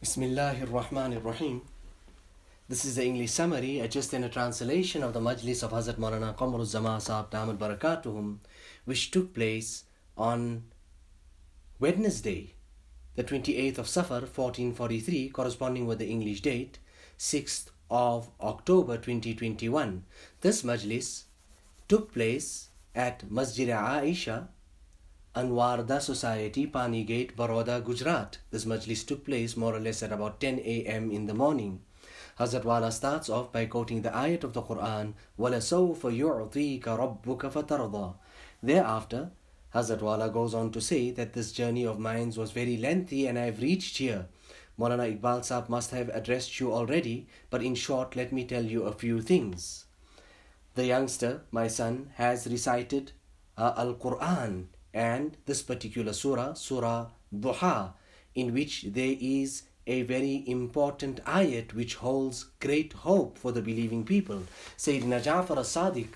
Bismillahir Rahmanir Rahim. This is the English summary, uh, just in a translation of the Majlis of Hazrat Maulana Qamaruzzaman Sahab Damad Barakatuhum, which took place on Wednesday, the 28th of Safar 1443, corresponding with the English date, 6th of October 2021. This Majlis took place at Masjid Aisha Anwaardah Society, Panigate, Baroda, Gujarat. This majlis took place more or less at about 10 a.m. in the morning. Hazrat Wala starts off by quoting the ayat of the Quran, وَلَسَوْفَ يُعْطِيكَ رَبُّكَ فَتَرْضَى Thereafter, Hazrat Wala goes on to say that this journey of mine was very lengthy and I have reached here. Maulana Iqbal Saab must have addressed you already, but in short, let me tell you a few things. The youngster, my son, has recited uh, Al Quran and this particular surah, Surah Duha, in which there is a very important ayat which holds great hope for the believing people. Sayyidina Ja'far as-Sadiq,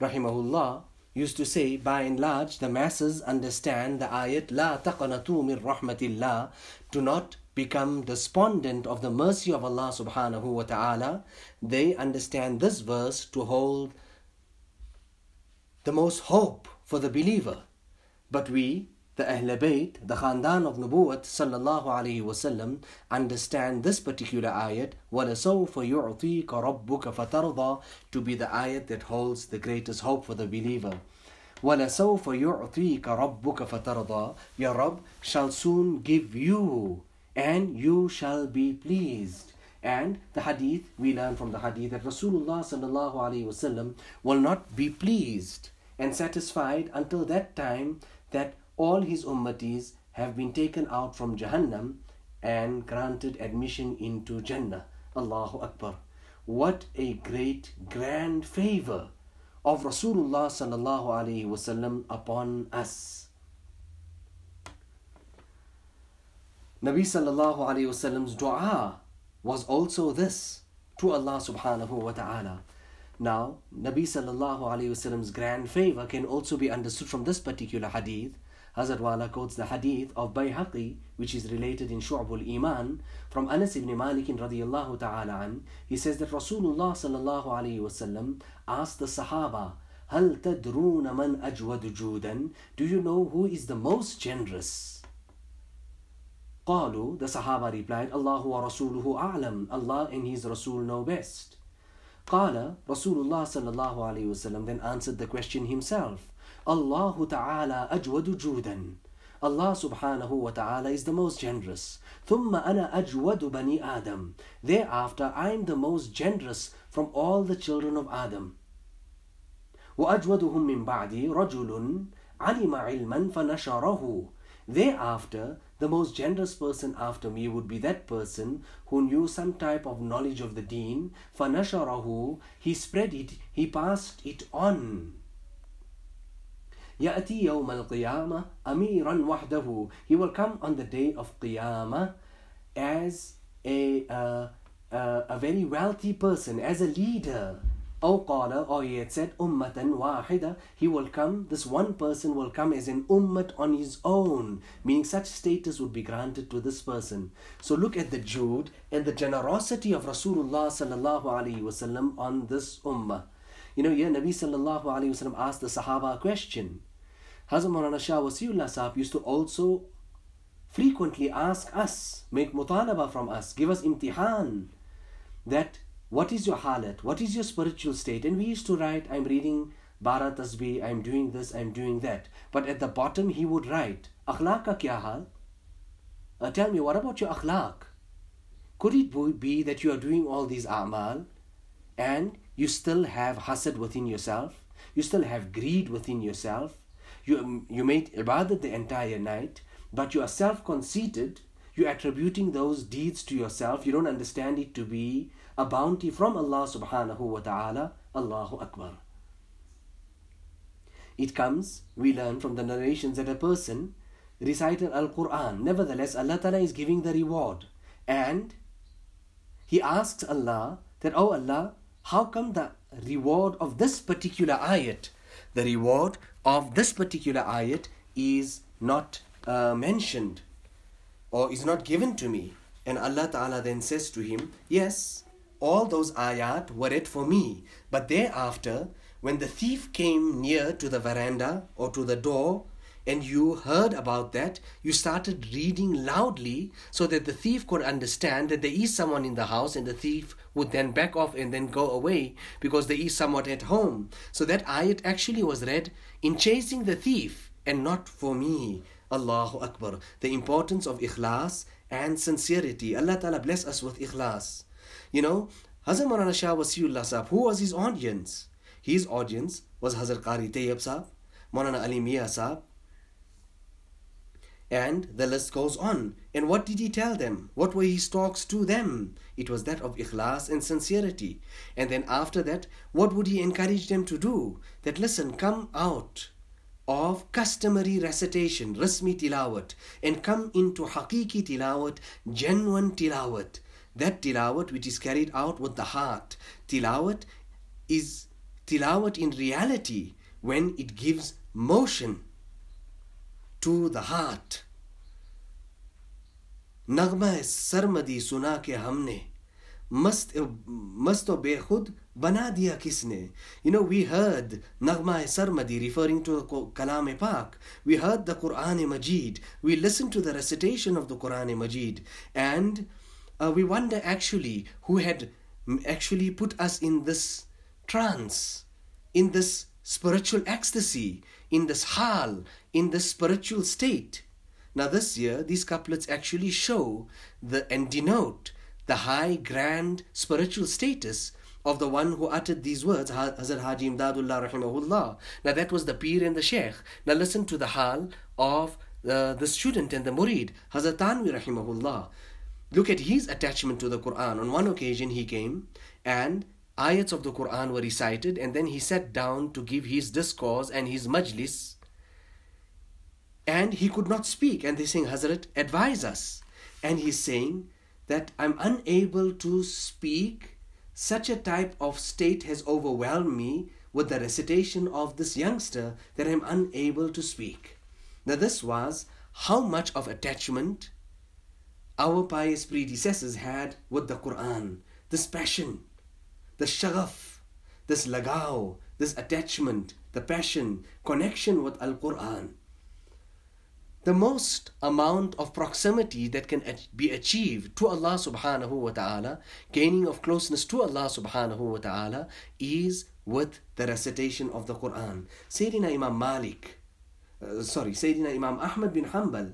rahimahullah, used to say, by and large, the masses understand the ayat, La taqanatu min rahmatillah, do not become despondent of the mercy of Allah subhanahu wa ta'ala. They understand this verse to hold the most hope for the believer. But we, the Ahl Bayt, the Khandan of Nubuwwat sallallahu alayhi wasallam, understand this particular ayat, وَلَسَوْفَ يُعْطِيكَ رَبُّكَ فَتَرْضَى to be the ayat that holds the greatest hope for the believer. وَلَسَوْفَ يُعْطِيكَ رَبُّكَ فَتَرْضَى Your Rabb shall soon give you, and you shall be pleased. And the hadith, we learn from the hadith that Rasulullah sallallahu alayhi wasallam will not be pleased and satisfied until that time that all his ummatis have been taken out from Jahannam and granted admission into Jannah. Allahu Akbar. What a great, grand favor of Rasulullah sallallahu alaihi wasallam upon us. Nabi sallallahu alaihi wasallam's dua was also this to Allah subhanahu wa ta'ala. Now, Nabi sallallahu alayhi wasallam's grand favor can also be understood from this particular hadith. Hazrat Wala quotes the hadith of Bayhaqi, which is related in Shu'bul Iman, from Anas ibn Malik radiyallahu ta'ala an. He says that Rasulullah sallallahu alayhi wasallam asked the Sahaba, هل تدرون من أجود جودا? Do you know who is the most generous? قالوا, the Sahaba replied, Allah wa Rasuluhu a'lam. Allah and His Rasul know best. قال Rasulullah sallallahu alayhi wasallam then answered the question himself. Allahu ta'ala ajwadu judan. Allah subhanahu wa ta'ala is the most generous. ثم أنا أجود بني آدم. Thereafter I am the most generous from all the children of Adam. وأجودهم من بعدي رجل علم علما فنشره. Thereafter the most generous person after me would be that person who knew some type of knowledge of the deen. فَنَشَرَهُ He spread it, he passed it on. يأتي يوم القيامة أميرا وحده He will come on the day of Qiyamah as a, uh, uh, a very wealthy person, as a leader. أو قال or he had said أمة واحدة he will come this one person will come as an ummat on his own meaning such status would be granted to this person so look at the Jude and the generosity of Rasulullah sallallahu alaihi wasallam on this ummah you know here Nabi sallallahu alaihi wasallam asked the Sahaba a question Hazrat Maulana Shah Wasiullah Sahab used to also frequently ask us make mutalaba from us give us imtihan that what is your halat? What is your spiritual state? And we used to write, I'm reading Bara Tasbih, I'm doing this, I'm doing that. But at the bottom he would write, Akhlaq ka kya hal? Uh, tell me, what about your akhlaq? Could it be that you are doing all these a'mal and you still have hasad within yourself? You still have greed within yourself? You, you made ibadat the entire night, but you are self-conceited. You're attributing those deeds to yourself. You don't understand it to be a bounty from Allah subhanahu wa ta'ala, Allahu Akbar. It comes, we learn from the narrations that a person recited Al Quran, nevertheless, Allah Ta'ala is giving the reward. And he asks Allah that, Oh Allah, how come the reward of this particular ayat, the reward of this particular ayat is not uh, mentioned or is not given to me? And Allah Ta'ala then says to him, Yes, all those ayat were it for me. But thereafter, when the thief came near to the veranda or to the door, and you heard about that, you started reading loudly so that the thief could understand that there is someone in the house and the thief would then back off and then go away because there is someone at home. So that ayat actually was read in chasing the thief and not for me. Allahu Akbar. The importance of ikhlas and sincerity. Allah Ta'ala bless us with ikhlas. You know, Hazrat Maulana Shah Wasiullah Sahab, who was his audience? His audience was Hazrat Qari Tayyib Sahab, Maulana Ali Miyan Sahab, and the list goes on. And what did he tell them? What were his talks to them? It was that of ikhlas and sincerity. And then after that, what would he encourage them to do? That listen, come out of customary recitation, rasmi tilawat, and come into hakiki tilawat, genuine tilawat. That tilawat which is carried out with the heart. Tilawat is tilawat in reality when it gives motion to the heart. नगमा सरमदी सुना के हमने मस्त मस्त बेखुद बना दिया किसने you know we heard Nagma सरमदी referring to kalam pak we heard the quran majid we listened to the recitation of the quran majid and uh, we wonder actually who had actually put us in this trance in this spiritual ecstasy in this hal in this spiritual state. Now, this year, these couplets actually show the and denote the high, grand spiritual status of the one who uttered these words, Hazrat Haji Imdadullah rahimahullah. Now, that was the peer and the Sheikh. Now, listen to the hal of the, the student and the murid, Hazrat Thanwi rahimahullah. Look at his attachment to the Quran. On one occasion, he came and ayats of the Quran were recited, and then he sat down to give his discourse and his majlis and he could not speak. And they saying, Hazrat, advise us. And he's saying that I'm unable to speak. Such a type of state has overwhelmed me with the recitation of this youngster that I'm unable to speak. Now, this was how much of attachment our pious predecessors had with the Quran. This passion, the shaghaf, this lagao, this attachment, the passion, connection with Al Quran the most amount of proximity that can be achieved to Allah subhanahu wa ta'ala, gaining of closeness to Allah subhanahu wa ta'ala, is with the recitation of the Quran. Sayyidina Imam Malik, uh, sorry, Sayyidina Imam Ahmad bin Hanbal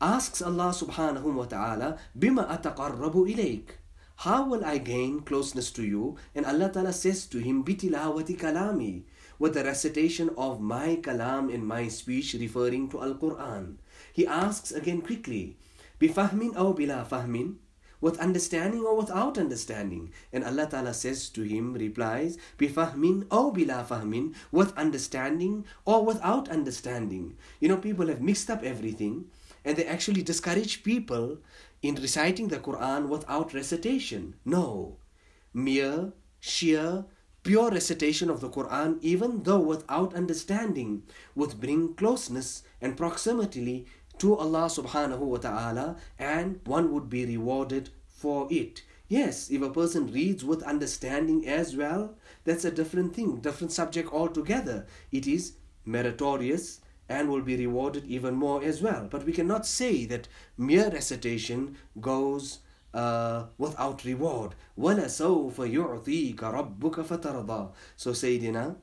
asks Allah subhanahu wa ta'ala, Bima ataqarrabu ilayk. How will I gain closeness to you? And Allah Ta'ala says to him, Bitilawati kalami with the recitation of my kalam in my speech referring to Al Quran. He asks again quickly, Bifahmin aw bila fahmin? With understanding or without understanding? And Allah Ta'ala says to him, replies, Bifahmin aw bila fahmin? With understanding or without understanding? You know, people have mixed up everything and they actually discourage people in reciting the Quran without recitation. No. Mere, sheer, Pure recitation of the Quran, even though without understanding, would bring closeness and proximity to Allah subhanahu wa ta'ala, and one would be rewarded for it. Yes, if a person reads with understanding as well, that's a different thing, different subject altogether. It is meritorious and will be rewarded even more as well. But we cannot say that mere recitation goes uh, without reward. وَلَسَوْفَ يُعْطِيكَ رَبُّكَ فَتَرْضَى So Sayyidina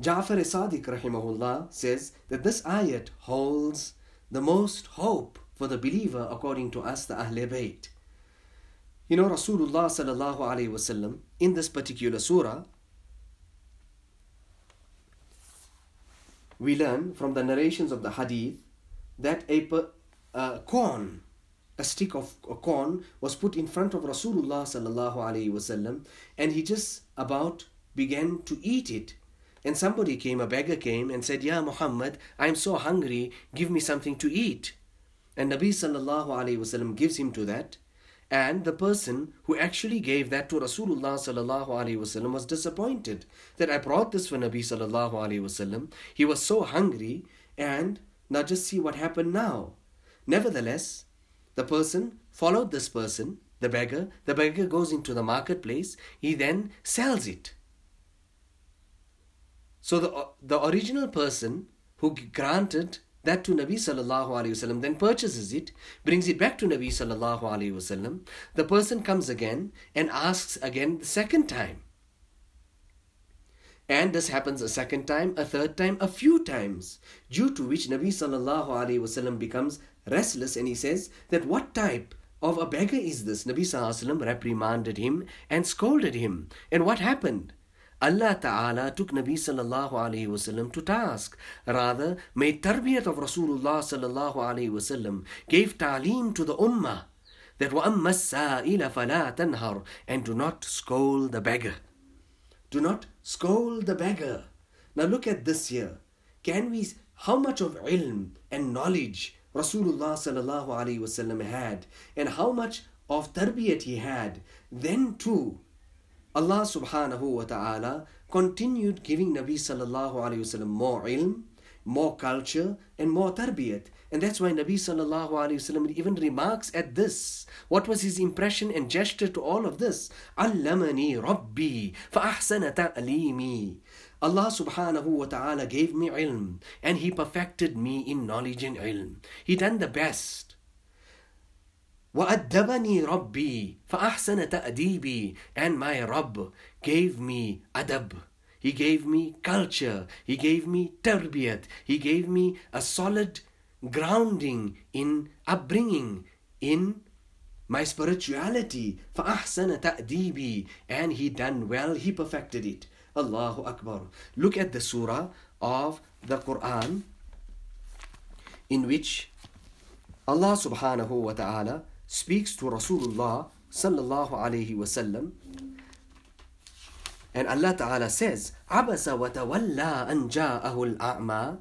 Ja'far Sadiq rahimahullah says that this ayat holds the most hope for the believer according to us, the Ahl Bayt. You know, Rasulullah sallallahu alayhi wasallam in this particular surah, we learn from the narrations of the hadith that a corn a stick of a corn was put in front of Rasulullah sallallahu alaihi wasallam and he just about began to eat it. And somebody came a beggar came and said ya Muhammad I'm so hungry give me something to eat. And Nabi sallallahu alaihi wasallam gives him to that and the person who actually gave that to Rasulullah was disappointed that I brought this for Nabi he was so hungry and now just see what happened now nevertheless the person followed this person, the beggar. The beggar goes into the marketplace. He then sells it. So the, the original person who granted that to Nabi sallallahu alaihi wasallam, then purchases it, brings it back to Nabi sallallahu alaihi wasallam. The person comes again and asks again the second time. And this happens a second time, a third time, a few times, due to which Nabi sallallahu alaihi wasallam becomes restless and he says that what type of a beggar is this? Nabi sallallahu alaihi wasallam reprimanded him and scolded him. And what happened? Allah Ta'ala took Nabi sallallahu alayhi wasallam to task. Rather, made tarbiyat of Rasulullah sallallahu alayhi wasallam, gave ta'lim to the ummah that وَأَمَّا السَّائِلَ فَلَا تَنْهَرْ and do not scold the beggar. Do not scold the beggar. Now look at this here. Can we, how much of ilm and knowledge Rasulullah sallallahu alayhi wasallam had and how much of tarbiyat he had, then too Allah subhanahu wa ta'ala continued giving Nabi sallallahu alayhi wasallam more ilm, more culture, and more tarbiyat. And that's why Nabi sallallahu alayhi wasallam even remarks at this. What was his impression and gesture to all of this? Allamani Rabbi fa'ahsana ta'limi. Allah subhanahu wa ta'ala gave me ilm and He perfected me in knowledge and ilm. He done the best. وأدبني ربي فأحسن تأديبي and my Rabb gave me adab he gave me culture he gave me tarbiyat he gave me a solid grounding in upbringing in my spirituality فأحسن تأديبي and he done well he perfected it Allahu Akbar look at the surah of the Quran in which Allah subhanahu wa ta'ala speaks to Rasulullah sallallahu alayhi wasallam and Allah Ta'ala says عَبَسَ وَتَوَلَّى أَنْ جَاءَهُ الْأَعْمَى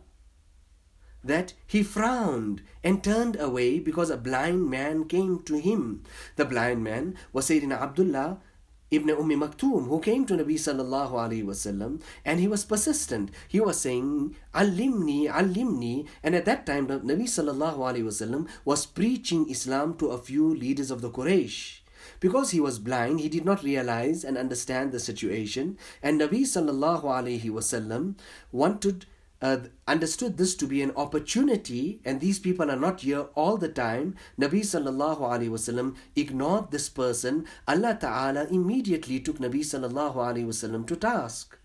that he frowned and turned away because a blind man came to him. The blind man was Sayyidina Abdullah Ibn Umm Maktoum, who came to Nabi sallallahu wasallam, and he was persistent. He was saying, "Alimni, alimni," and at that time, Nabi sallallahu wasallam was preaching Islam to a few leaders of the Quraysh. Because he was blind, he did not realize and understand the situation, and Nabi sallallahu wasallam wanted uh, understood this to be an opportunity and these people are not here all the time. Nabi sallallahu alaihi wasallam ignored this person. Allah ta'ala immediately took nabi sallallahu alaihi wasallam to task.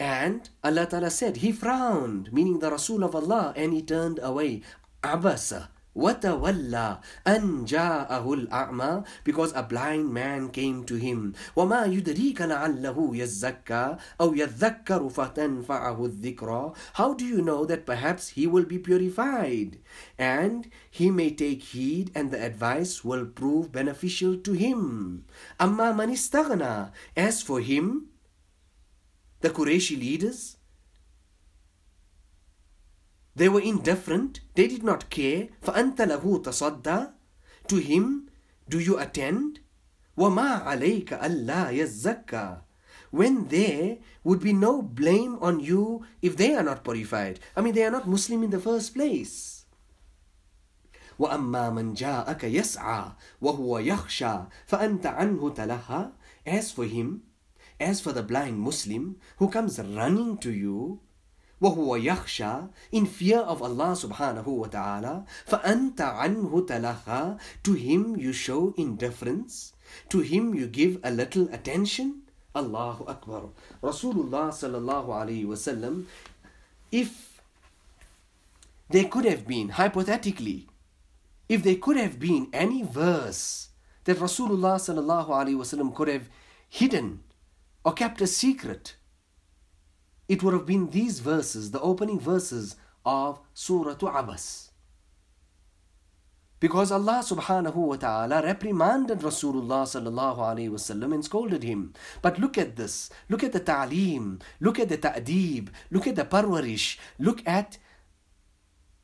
And allah ta'ala said he frowned meaning the rasul of allah and he turned away. Abasa وَتَوَلَّى أَنْ جَاءَهُ الْأَعْمَى Because a blind man came to him. وَمَا يُدْرِيكَ لَعَلَّهُ يَزَّكَّى أَوْ يَذَّكَّرُ فَتَنْفَعَهُ الذِّكْرَى How do you know that perhaps he will be purified? And he may take heed and the advice will prove beneficial to him. أَمَّا مَنِ اسْتَغْنَى As for him, the Qurayshi leaders, they were indifferent. They did not care. فَأَنْتَ لَهُ تَصَدَّى To him do you attend? وَمَا عَلَيْكَ أَلَّا يَزَّكَّى When there would be no blame on you if they are not purified. I mean, they are not Muslim in the first place. وَأَمَّا مَنْ جَاءَكَ يَسْعَى وَهُوَ يَخْشَى فَأَنْتَ عَنْهُ تَلَهَّى As for him, as for the blind Muslim who comes running to you, وهو يخشى in fear of Allah subhanahu wa ta'ala فأنت عنه تلخى to him you show indifference to him you give a little attention Allahu Akbar Rasulullah sallallahu alayhi wasallam if there could have been hypothetically if there could have been any verse that Rasulullah sallallahu alayhi wasallam could have hidden or kept a secret it would have been these verses, the opening verses of Surah Abas. Because Allah subhanahu wa ta'ala reprimanded Rasulullah sallallahu alayhi wasallam and scolded him. But look at this. Look at the ta'aleem. Look at the ta'deeb. Look at the parwarish. Look at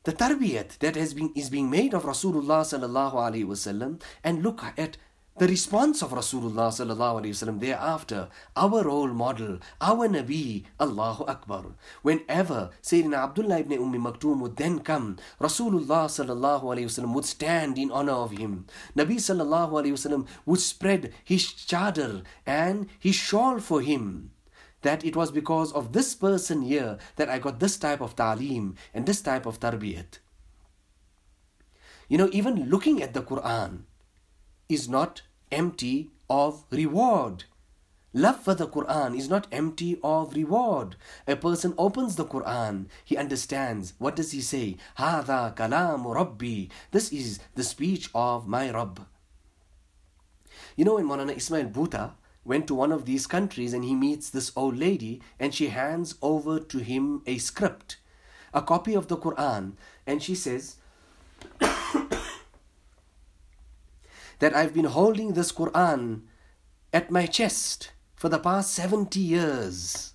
the tarbiyat that has been, is being made of Rasulullah sallallahu alayhi wasallam. And look at the response of Rasulullah sallallahu alaihi wasallam thereafter, our role model, our Nabi, Allahu Akbar. Whenever Sayyidina Abdullah ibn Umm Maktoum would then come, Rasulullah sallallahu alaihi wasallam would stand in honor of him. Nabi sallallahu alaihi wasallam would spread his chadar and his shawl for him. That it was because of this person here that I got this type of ta'lim and this type of tarbiyat. You know, even looking at the Quran, is not empty of reward. Love for the Quran is not empty of reward. A person opens the Quran, he understands. What does he say? Hada kalamu Rabbi. This is the speech of my Rabb. You know, when Maulana Ismail Bhuta went to one of these countries and he meets this old lady and she hands over to him a script, a copy of the Quran, and she says, that I've been holding this Quran at my chest for the past 70 years.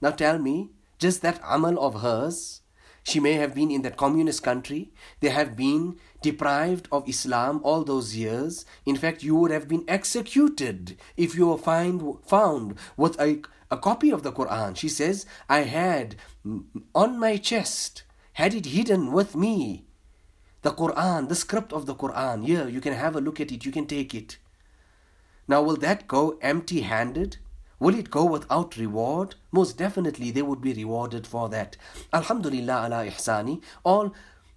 Now tell me, just that amal of hers, she may have been in that communist country, they have been deprived of Islam all those years. In fact, you would have been executed if you were find, found with a, a copy of the Quran. She says, I had on my chest, had it hidden with me the Quran, the script of the Quran, here, you can have a look at it, you can take it. Now, will that go empty handed? Will it go without reward? Most definitely, they would be rewarded for that. Alhamdulillah ala ihsani. All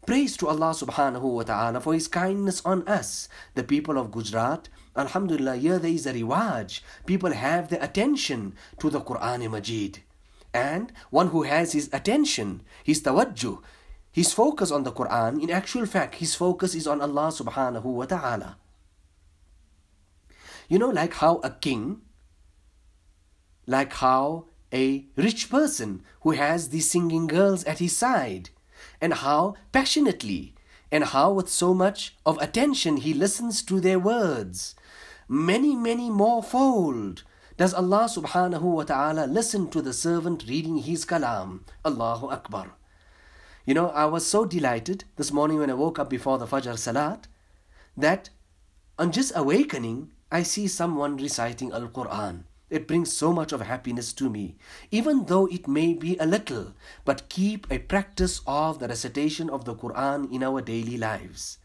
praise to Allah subhanahu wa ta'ala for His kindness on us, the people of Gujarat. Alhamdulillah, here there is a reward. People have their attention to the Quran Majid. And one who has his attention, his tawajjuh, his focus on the Quran, in actual fact, his focus is on Allah subhanahu wa ta'ala. You know, like how a king, like how a rich person who has these singing girls at his side, and how passionately and how with so much of attention he listens to their words. Many, many more fold does Allah subhanahu wa ta'ala listen to the servant reading his kalam. Allahu Akbar. You know, I was so delighted this morning when I woke up before the Fajr Salat that on just awakening, I see someone reciting Al Quran. It brings so much of happiness to me, even though it may be a little, but keep a practice of the recitation of the Quran in our daily lives.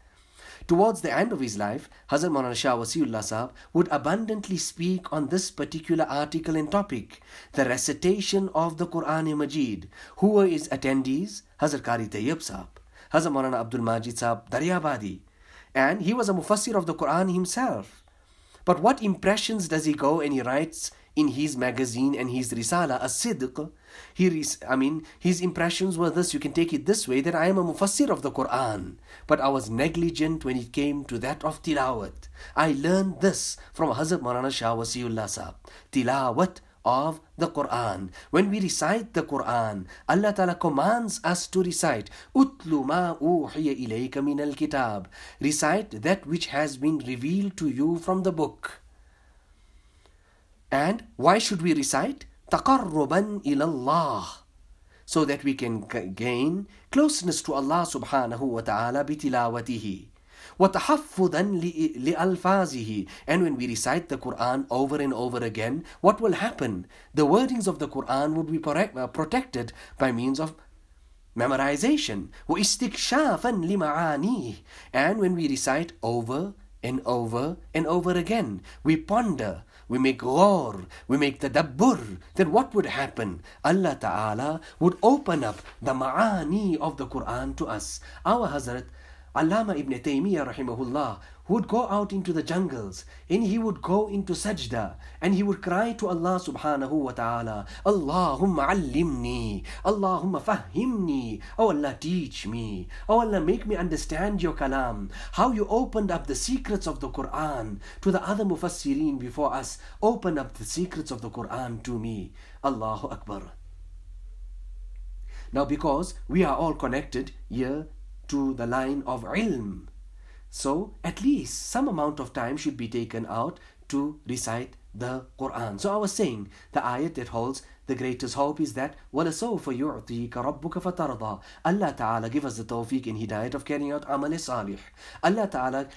Towards the end of his life, Hazrat Maulana Shah Wasiullah Sahab would abundantly speak on this particular article and topic, the recitation of the Quran Majid. Who were his attendees? Hazrat Qari Tayyib Sahab, Hazrat Maulana Abdul Majid Sahab Daryabadi. And he was a mufassir of the Quran himself. But what impressions does he go and he writes in his magazine and his risala, a sidq, he I mean, his impressions were this, you can take it this way, that I am a mufassir of the Quran. But I was negligent when it came to that of tilawat. I learned this from Hazrat Maulana Shah Wasiullah Sahab. Tilawat of the Quran. When we recite the Quran, Allah Ta'ala commands us to recite Utlu ma ilayka min al-kitab. Recite that which has been revealed to you from the book. And why should we recite? Taqarruban ilallah. So that we can gain closeness to Allah subhanahu wa ta'ala bitilawatihi وتحفظا لألفاظه and when we recite the Quran over and over again what will happen the wordings of the Quran would be uh, protected by means of memorization واستكشافا لمعانيه and when we recite over and over and over again we ponder we make ghor, we make tadabbur, then what would happen? Allah Ta'ala would open up the ma'ani of the Quran to us. Our Hazrat, Allama ibn Taymiyyah rahimahullah, would go out into the jungles and he would go into sajda and he would cry to Allah subhanahu wa ta'ala, Allahumma allimni, Allahumma fahimni, Oh Allah teach me, Oh Allah make me understand your kalam, how you opened up the secrets of the Quran to the other mufassirin before us, open up the secrets of the Quran to me, Allahu Akbar. Now because we are all connected here to the line of ilm, so at least some amount of time should be taken out to recite the Quran. So I was saying the ayat that holds the greatest hope is that وَلَسَوْفَ يُعْطِيكَ رَبُّكَ فَتَرْضَى Allah Ta'ala give us the tawfiq and hidayat of carrying out amal salih. Allah Ta'ala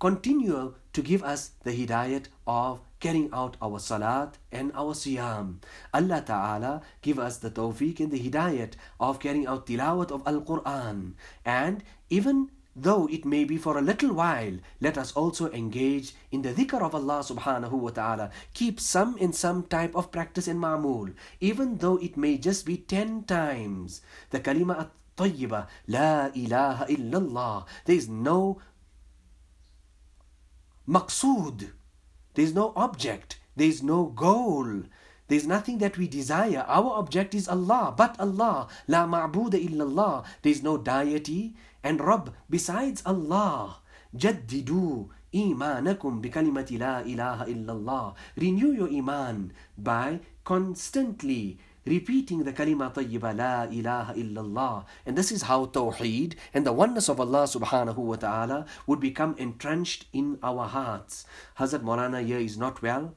continue to give us the hidayat of carrying out our salat and our siyam. Allah Ta'ala give us the tawfiq and the hidayat of carrying out tilawat of Al-Quran. And even though it may be for a little while, let us also engage in the dhikr of Allah subhanahu wa ta'ala. Keep some in some type of practice in ma'mul, even though it may just be ten times. The kalima at-tayyiba, la ilaha illallah. There is no maqsood. There's no object, there's no goal, there's nothing that we desire. Our object is Allah, but Allah. La ma'buda illallah. There's no deity and Rabb besides Allah. Jaddidu imanakum bikalimati la ilaha illallah. Renew your iman by constantly repeating the kalima tayyiba la ilaha illallah and this is how tawheed and the oneness of Allah subhanahu wa ta'ala would become entrenched in our hearts Hazrat Maulana here is not well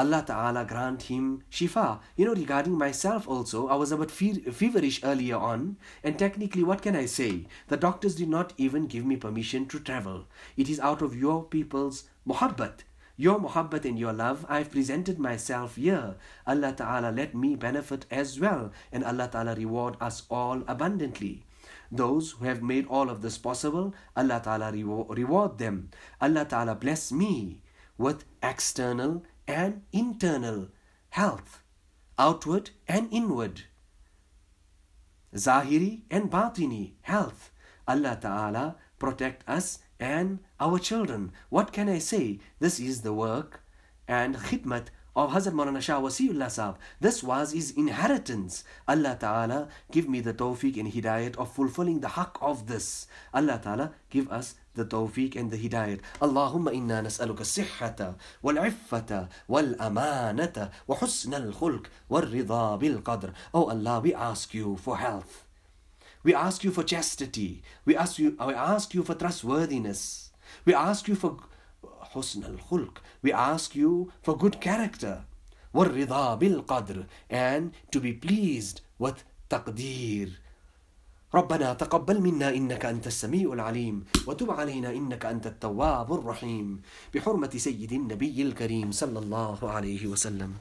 Allah Ta'ala grant him shifa. You know, regarding myself also, I was a bit feverish earlier on, and technically, what can I say? The doctors did not even give me permission to travel. It is out of your people's muhabbat your muhabbat and your love, I've presented myself here. Allah Ta'ala let me benefit as well, and Allah Ta'ala reward us all abundantly. Those who have made all of this possible, Allah Ta'ala reward them. Allah Ta'ala bless me with external and internal health, outward and inward, Zahiri and Batini health. Allah Ta'ala protect us and our children. What can I say? This is the work and khidmat of Hazrat Maulana Shah Wasiullah Sahab. This was his inheritance. Allah Ta'ala give me the tawfiq and hidayat of fulfilling the haqq of this. Allah Ta'ala give us the tawfiq and the hidayat. Allahumma inna nas'aluka sihhata wal iffata wal amanata wa husna al khulq wal rida bil qadr. Oh Allah, we ask you for health. We ask you for chastity. We ask you, we ask you for trustworthiness. We ask you for husn al-khulq. We ask you for good character. والرضا بالقدر and to be pleased with تقدير ربنا تقبل منا إنك أنت السميع العليم وتب علينا إنك أنت التواب الرحيم بحرمة سيد النبي الكريم صلى الله عليه وسلم